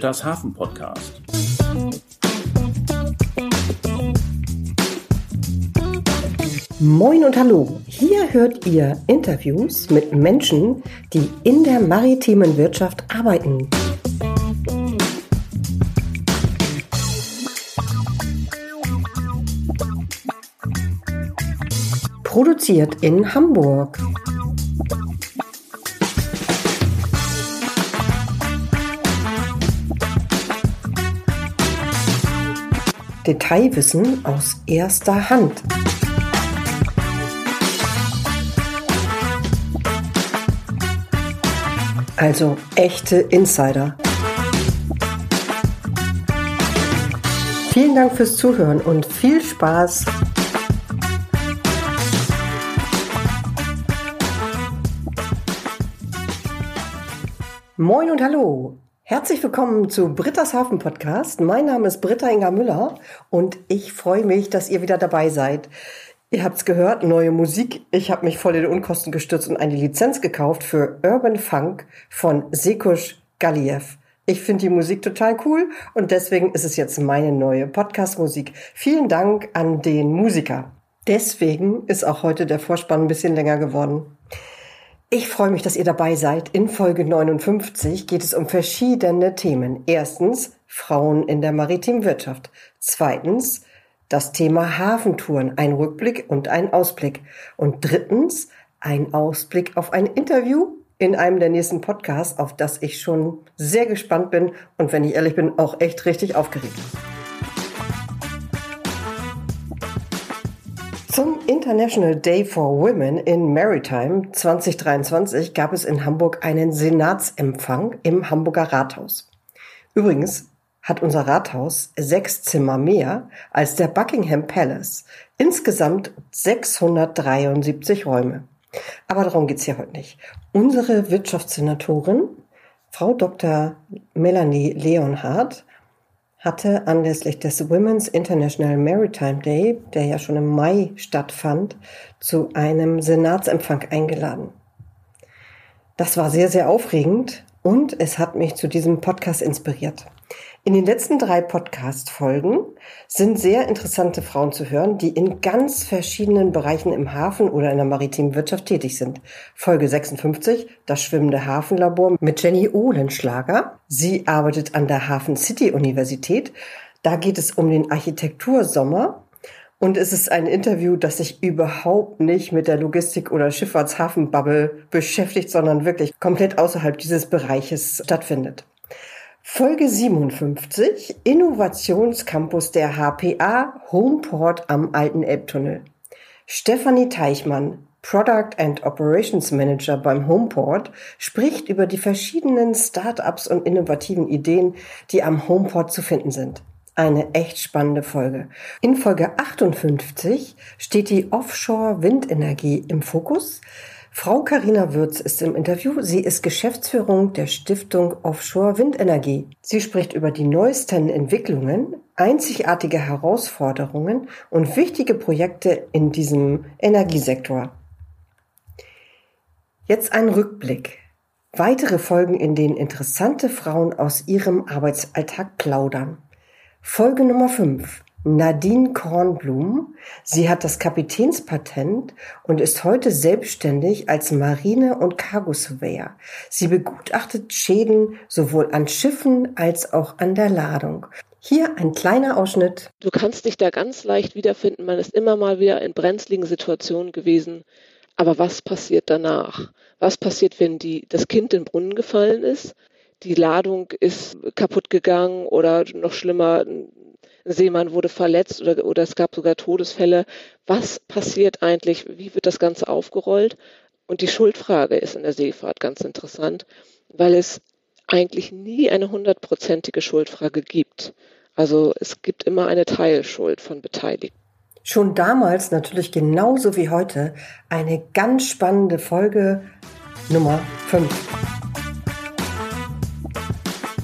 Britta's Hafen Podcast. Moin und hallo. Hier hört ihr Interviews mit Menschen, die in der maritimen Wirtschaft arbeiten. Produziert in Hamburg. Detailwissen aus erster Hand. Also echte Insider. Vielen Dank fürs Zuhören und viel Spaß. Moin und hallo. Herzlich willkommen zu Britta's Hafen Podcast. Mein Name ist Britta Inga Müller und ich freue mich, dass ihr wieder dabei seid. Ihr habt's gehört, neue Musik. Ich habe mich voll in die Unkosten gestürzt und eine Lizenz gekauft für Urban Funk von Sekush Galiev. Ich finde die Musik total cool und deswegen ist es jetzt meine neue Podcast-Musik. Vielen Dank an den Musiker. Deswegen ist auch heute der Vorspann ein bisschen länger geworden. Ich freue mich, dass ihr dabei seid. In Folge 59 geht es um verschiedene Themen. Erstens Frauen in der maritimen Wirtschaft. Zweitens das Thema Hafentouren, ein Rückblick und ein Ausblick. Und drittens ein Ausblick auf ein Interview in einem der nächsten Podcasts, auf das ich schon sehr gespannt bin und wenn ich ehrlich bin, auch echt richtig aufgeregt. Zum International Day for Women in Maritime 2023 gab es in Hamburg einen Senatsempfang im Hamburger Rathaus. Übrigens, hat unser Rathaus sechs Zimmer mehr als der Buckingham Palace. Insgesamt 673 Räume. Aber darum geht's hier heute nicht. Unsere Wirtschaftssenatorin, Frau Dr. Melanie Leonhardt, hatte anlässlich des Women's International Maritime Day, der ja schon im Mai stattfand, zu einem Senatsempfang eingeladen. Das war sehr, sehr aufregend und es hat mich zu diesem Podcast inspiriert. In den letzten drei Podcast-Folgen sind sehr interessante Frauen zu hören, die in ganz verschiedenen Bereichen im Hafen oder in der maritimen Wirtschaft tätig sind. Folge 56, das schwimmende Hafenlabor mit Jenny Ohlenschlager. Sie arbeitet an der Hafen City Universität. Da geht es um den Architektursommer. Und es ist ein Interview, das sich überhaupt nicht mit der Logistik- oder Schifffahrtshafenbubble beschäftigt, sondern wirklich komplett außerhalb dieses Bereiches stattfindet. Folge 57 Innovationscampus der HPA Homeport am Alten Elbtunnel. Stefanie Teichmann, Product and Operations Manager beim Homeport, spricht über die verschiedenen Startups und innovativen Ideen, die am Homeport zu finden sind. Eine echt spannende Folge. In Folge 58 steht die Offshore-Windenergie im Fokus. Frau Karina Würz ist im Interview. Sie ist Geschäftsführung der Stiftung Offshore Windenergie. Sie spricht über die neuesten Entwicklungen, einzigartige Herausforderungen und wichtige Projekte in diesem Energiesektor. Jetzt ein Rückblick. Weitere Folgen, in denen interessante Frauen aus ihrem Arbeitsalltag plaudern. Folge Nummer 5. Nadine Kornblum. Sie hat das Kapitänspatent und ist heute selbstständig als Marine- und Cargo-Surveyor. Sie begutachtet Schäden sowohl an Schiffen als auch an der Ladung. Hier ein kleiner Ausschnitt. Du kannst dich da ganz leicht wiederfinden. Man ist immer mal wieder in brenzligen Situationen gewesen. Aber was passiert danach? Was passiert, wenn die, das Kind in den Brunnen gefallen ist? Die Ladung ist kaputt gegangen oder noch schlimmer, Seemann wurde verletzt oder, oder es gab sogar Todesfälle. Was passiert eigentlich? Wie wird das Ganze aufgerollt? Und die Schuldfrage ist in der Seefahrt ganz interessant, weil es eigentlich nie eine hundertprozentige Schuldfrage gibt. Also es gibt immer eine Teilschuld von Beteiligten. Schon damals natürlich genauso wie heute eine ganz spannende Folge Nummer 5.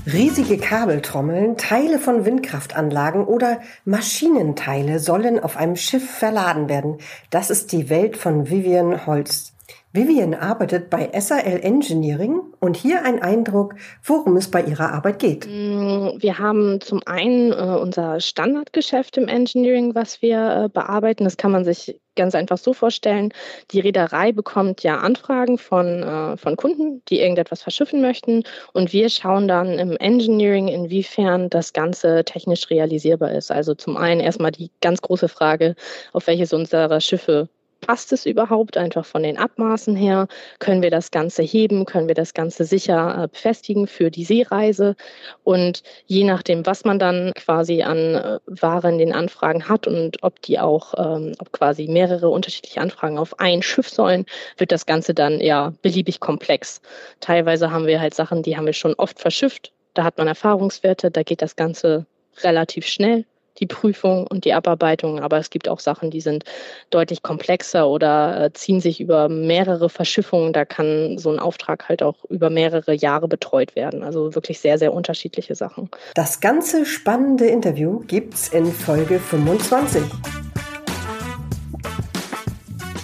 Riesige Kabeltrommeln, Teile von Windkraftanlagen oder Maschinenteile sollen auf einem Schiff verladen werden. Das ist die Welt von Vivian Holst. Vivian arbeitet bei SAL Engineering und hier ein Eindruck, worum es bei ihrer Arbeit geht. Mm, wir haben zum einen äh, unser Standardgeschäft im Engineering, was wir äh, bearbeiten. Das kann man sich ganz einfach so vorstellen. Die Reederei bekommt ja Anfragen von, äh, von Kunden, die irgendetwas verschiffen möchten. Und wir schauen dann im Engineering, inwiefern das Ganze technisch realisierbar ist. Also zum einen erstmal die ganz große Frage, auf welches unserer Schiffe passt es überhaupt einfach von den Abmaßen her? Können wir das Ganze heben? Können wir das Ganze sicher äh, befestigen für die Seereise? Und je nachdem, was man dann quasi an äh, Ware in den Anfragen hat und ob die auch, ähm, ob quasi mehrere unterschiedliche Anfragen auf ein Schiff sollen, wird das Ganze dann ja beliebig komplex. Teilweise haben wir halt Sachen, die haben wir schon oft verschifft. Da hat man Erfahrungswerte, da geht das Ganze relativ schnell die Prüfung und die Abarbeitung, aber es gibt auch Sachen, die sind deutlich komplexer oder äh, ziehen sich über mehrere Verschiffungen. Da kann so ein Auftrag halt auch über mehrere Jahre betreut werden. Also wirklich sehr, sehr unterschiedliche Sachen. Das ganze spannende Interview gibt's in Folge 25.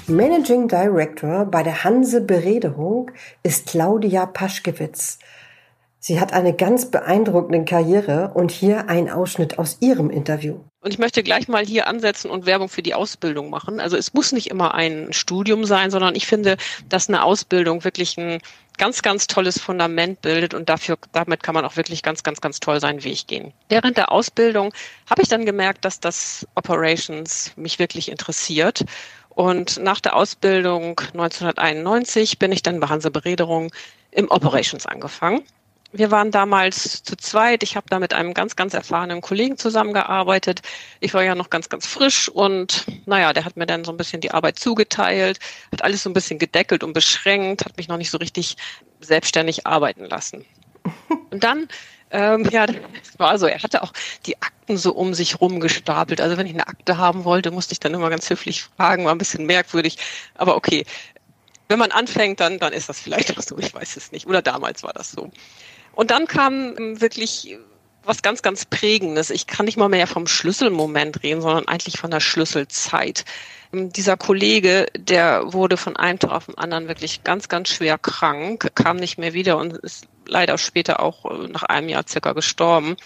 Managing Director bei der Hanse Berederung ist Claudia Paschkewitz. Sie hat eine ganz beeindruckende Karriere und hier ein Ausschnitt aus ihrem Interview. Und ich möchte gleich mal hier ansetzen und Werbung für die Ausbildung machen. Also es muss nicht immer ein Studium sein, sondern ich finde, dass eine Ausbildung wirklich ein ganz, ganz tolles Fundament bildet und dafür, damit kann man auch wirklich ganz, ganz, ganz toll seinen Weg gehen. Während der Ausbildung habe ich dann gemerkt, dass das Operations mich wirklich interessiert. Und nach der Ausbildung 1991 bin ich dann bei Hanse Berederung im Operations angefangen wir waren damals zu zweit. Ich habe da mit einem ganz, ganz erfahrenen Kollegen zusammengearbeitet. Ich war ja noch ganz, ganz frisch und naja, der hat mir dann so ein bisschen die Arbeit zugeteilt, hat alles so ein bisschen gedeckelt und beschränkt, hat mich noch nicht so richtig selbstständig arbeiten lassen. Und dann, ähm, ja, es war so, er hatte auch die Akten so um sich rumgestapelt. Also wenn ich eine Akte haben wollte, musste ich dann immer ganz höflich fragen, war ein bisschen merkwürdig. Aber okay, wenn man anfängt, dann, dann ist das vielleicht auch so, ich weiß es nicht. Oder damals war das so. Und dann kam ähm, wirklich was ganz, ganz Prägendes. Ich kann nicht mal mehr vom Schlüsselmoment reden, sondern eigentlich von der Schlüsselzeit. Ähm, dieser Kollege, der wurde von einem Tag auf den anderen wirklich ganz, ganz schwer krank, kam nicht mehr wieder und ist leider später auch äh, nach einem Jahr circa gestorben.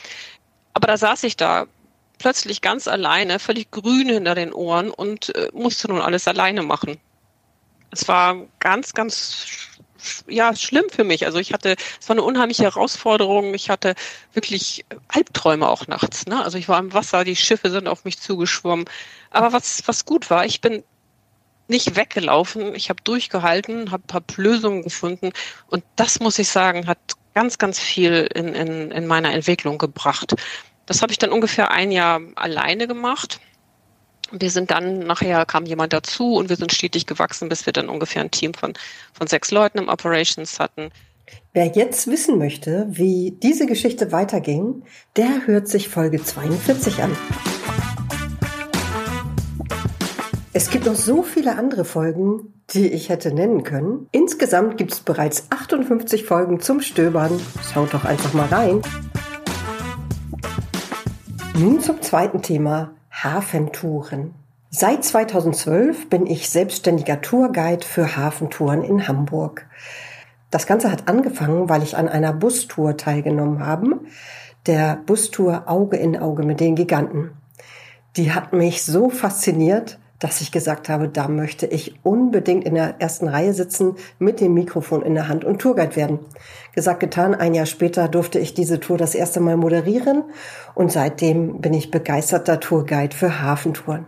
Aber da saß ich da plötzlich ganz alleine, völlig grün hinter den Ohren und äh, musste nun alles alleine machen. Es war ganz, ganz ja, schlimm für mich. Also ich hatte, es war eine unheimliche Herausforderung. Ich hatte wirklich Albträume auch nachts. Ne? Also ich war im Wasser, die Schiffe sind auf mich zugeschwommen. Aber was, was gut war, ich bin nicht weggelaufen. Ich habe durchgehalten, habe hab Lösungen gefunden. Und das, muss ich sagen, hat ganz, ganz viel in, in, in meiner Entwicklung gebracht. Das habe ich dann ungefähr ein Jahr alleine gemacht. Wir sind dann, nachher kam jemand dazu und wir sind stetig gewachsen, bis wir dann ungefähr ein Team von, von sechs Leuten im Operations hatten. Wer jetzt wissen möchte, wie diese Geschichte weiterging, der hört sich Folge 42 an. Es gibt noch so viele andere Folgen, die ich hätte nennen können. Insgesamt gibt es bereits 58 Folgen zum Stöbern. Schaut doch einfach mal rein. Nun zum zweiten Thema, Hafentouren. Seit 2012 bin ich selbstständiger Tourguide für Hafentouren in Hamburg. Das Ganze hat angefangen, weil ich an einer Bustour teilgenommen habe, der Bustour Auge in Auge mit den Giganten. Die hat mich so fasziniert, dass ich gesagt habe, da möchte ich unbedingt in der ersten Reihe sitzen mit dem Mikrofon in der Hand und Tourguide werden. Gesagt, getan, ein Jahr später durfte ich diese Tour das erste Mal moderieren und seitdem bin ich begeisterter Tourguide für Hafentouren.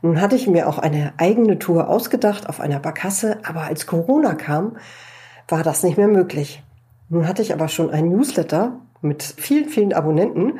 Nun hatte ich mir auch eine eigene Tour ausgedacht auf einer Barkasse, aber als Corona kam, war das nicht mehr möglich. Nun hatte ich aber schon ein Newsletter mit vielen, vielen Abonnenten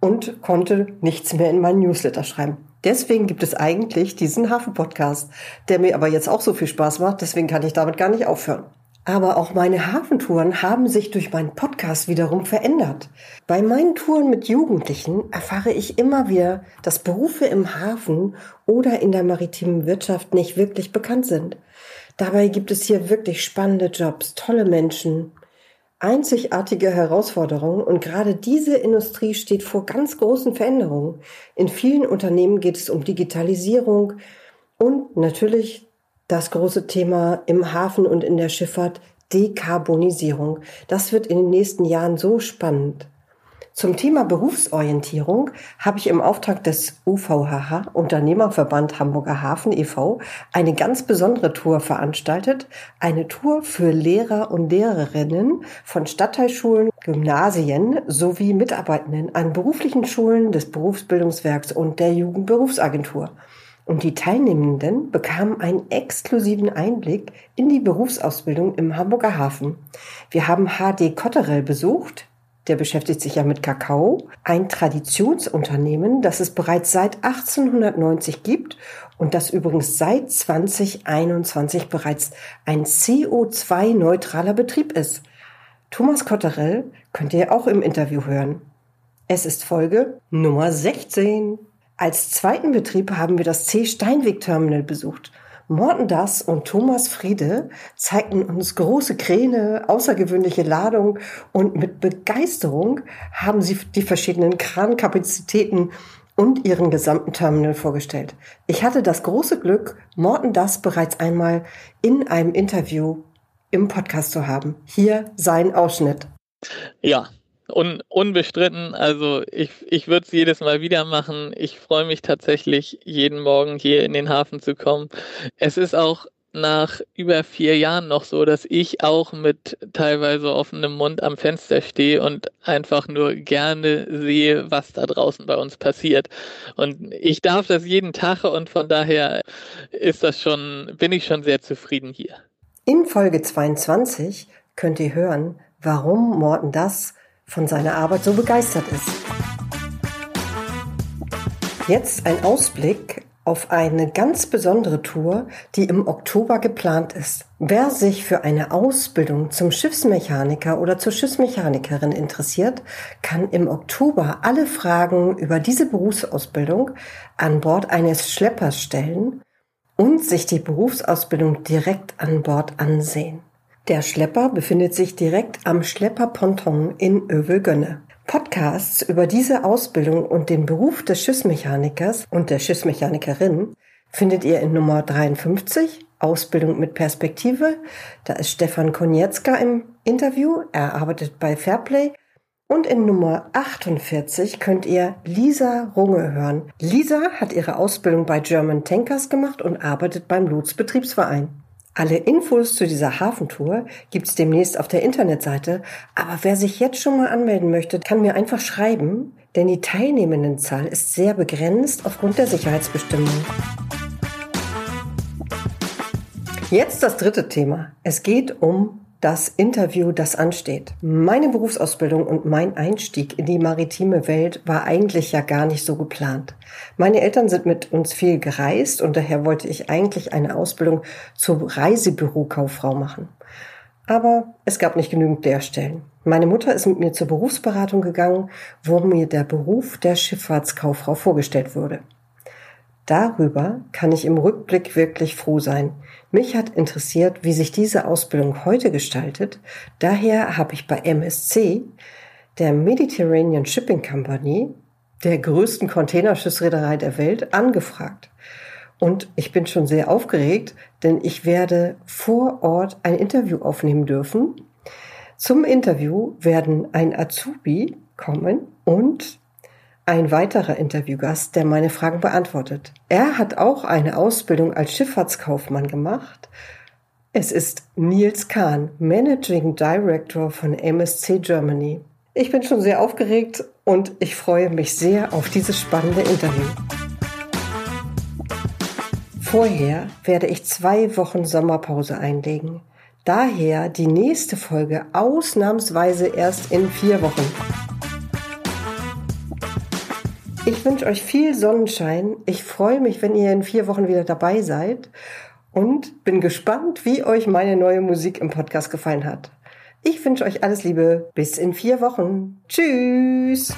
und konnte nichts mehr in meinen Newsletter schreiben. Deswegen gibt es eigentlich diesen Hafen-Podcast, der mir aber jetzt auch so viel Spaß macht, deswegen kann ich damit gar nicht aufhören. Aber auch meine Hafentouren haben sich durch meinen Podcast wiederum verändert. Bei meinen Touren mit Jugendlichen erfahre ich immer wieder, dass Berufe im Hafen oder in der maritimen Wirtschaft nicht wirklich bekannt sind. Dabei gibt es hier wirklich spannende Jobs, tolle Menschen, einzigartige Herausforderungen und gerade diese Industrie steht vor ganz großen Veränderungen. In vielen Unternehmen geht es um Digitalisierung und natürlich Das große Thema im Hafen und in der Schifffahrt Dekarbonisierung. Das wird in den nächsten Jahren so spannend. Zum Thema Berufsorientierung habe ich im Auftrag des UVHH Unternehmerverband Hamburger Hafen e.V. eine ganz besondere Tour veranstaltet. Eine Tour für Lehrer und Lehrerinnen von Stadtteilschulen, Gymnasien sowie Mitarbeitenden an beruflichen Schulen des Berufsbildungswerks und der Jugendberufsagentur. Und die Teilnehmenden bekamen einen exklusiven Einblick in die Berufsausbildung im Hamburger Hafen. Wir haben HD Kotterell besucht, der beschäftigt sich ja mit Kakao, ein Traditionsunternehmen, das es bereits seit 1890 gibt und das übrigens seit 2021 bereits ein CO2-neutraler Betrieb ist. Thomas Kotterell könnt ihr auch im Interview hören. Es ist Folge Nummer 16. Als zweiten Betrieb haben wir das C Steinweg Terminal besucht Morten Das und Thomas Friede zeigten uns große Kräne, außergewöhnliche Ladung und mit Begeisterung haben sie die verschiedenen Krankapazitäten und ihren gesamten Terminal vorgestellt. Ich hatte das große Glück, Morten Das bereits einmal in einem Interview im Podcast zu haben. Hier sein Ausschnitt. Ja, Un, unbestritten. Also ich, ich würde es jedes Mal wieder machen. Ich freue mich tatsächlich, jeden Morgen hier in den Hafen zu kommen. Es ist auch nach über vier Jahren noch so, dass ich auch mit teilweise offenem Mund am Fenster stehe und einfach nur gerne sehe, was da draußen bei uns passiert. Und ich darf das jeden Tag und von daher ist das schon, bin ich schon sehr zufrieden hier. In Folge 22 könnt ihr hören, warum Morten das von seiner Arbeit so begeistert ist. Jetzt ein Ausblick auf eine ganz besondere Tour, die im Oktober geplant ist. Wer sich für eine Ausbildung zum Schiffsmechaniker oder zur Schiffsmechanikerin interessiert, kann im Oktober alle Fragen über diese Berufsausbildung an Bord eines Schleppers stellen und sich die Berufsausbildung direkt an Bord ansehen. Der Schlepper befindet sich direkt am Schlepperponton in Övelgönne. Podcasts über diese Ausbildung und den Beruf des Schiffsmechanikers und der Schiffsmechanikerin findet ihr in Nummer 53, Ausbildung mit Perspektive. Da ist Stefan Konietzka im Interview. Er arbeitet bei Fairplay. Und in Nummer 48 könnt ihr Lisa Runge hören. Lisa hat ihre Ausbildung bei German Tankers gemacht und arbeitet beim Lotz-Betriebsverein. Alle Infos zu dieser Hafentour gibt's demnächst auf der Internetseite, aber wer sich jetzt schon mal anmelden möchte, kann mir einfach schreiben, denn die Teilnehmendenzahl ist sehr begrenzt aufgrund der Sicherheitsbestimmungen. Jetzt das dritte Thema. Es geht um das Interview, das ansteht. Meine Berufsausbildung und mein Einstieg in die maritime Welt war eigentlich ja gar nicht so geplant. Meine Eltern sind mit uns viel gereist und daher wollte ich eigentlich eine Ausbildung zur Reisebürokauffrau machen. Aber es gab nicht genügend Lehrstellen. Meine Mutter ist mit mir zur Berufsberatung gegangen, wo mir der Beruf der Schifffahrtskauffrau vorgestellt wurde. Darüber kann ich im Rückblick wirklich froh sein. Mich hat interessiert, wie sich diese Ausbildung heute gestaltet. Daher habe ich bei MSC, der Mediterranean Shipping Company, der größten Containerschiffsreederei der Welt, angefragt. Und ich bin schon sehr aufgeregt, denn ich werde vor Ort ein Interview aufnehmen dürfen. Zum Interview werden ein Azubi kommen und ein weiterer Interviewgast, der meine Fragen beantwortet. Er hat auch eine Ausbildung als Schifffahrtskaufmann gemacht. Es ist Nils Kahn, Managing Director von MSC Germany. Ich bin schon sehr aufgeregt und ich freue mich sehr auf dieses spannende Interview. Vorher werde ich zwei Wochen Sommerpause einlegen. Daher die nächste Folge ausnahmsweise erst in vier Wochen. Ich wünsche euch viel Sonnenschein. Ich freue mich, wenn ihr in vier Wochen wieder dabei seid und bin gespannt, wie euch meine neue Musik im Podcast gefallen hat. Ich wünsche euch alles Liebe. Bis in vier Wochen. Tschüss.